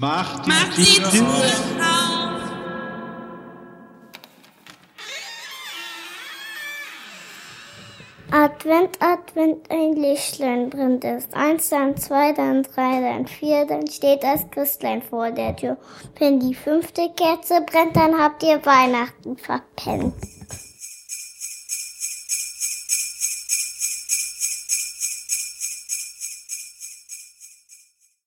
Macht die Mach die Tür auf. auf. Advent, Advent, ein Lichtlein brennt es. Eins, dann zwei, dann drei, dann vier, dann steht das Christlein vor der Tür. Wenn die fünfte Kerze brennt, dann habt ihr Weihnachten verpennt.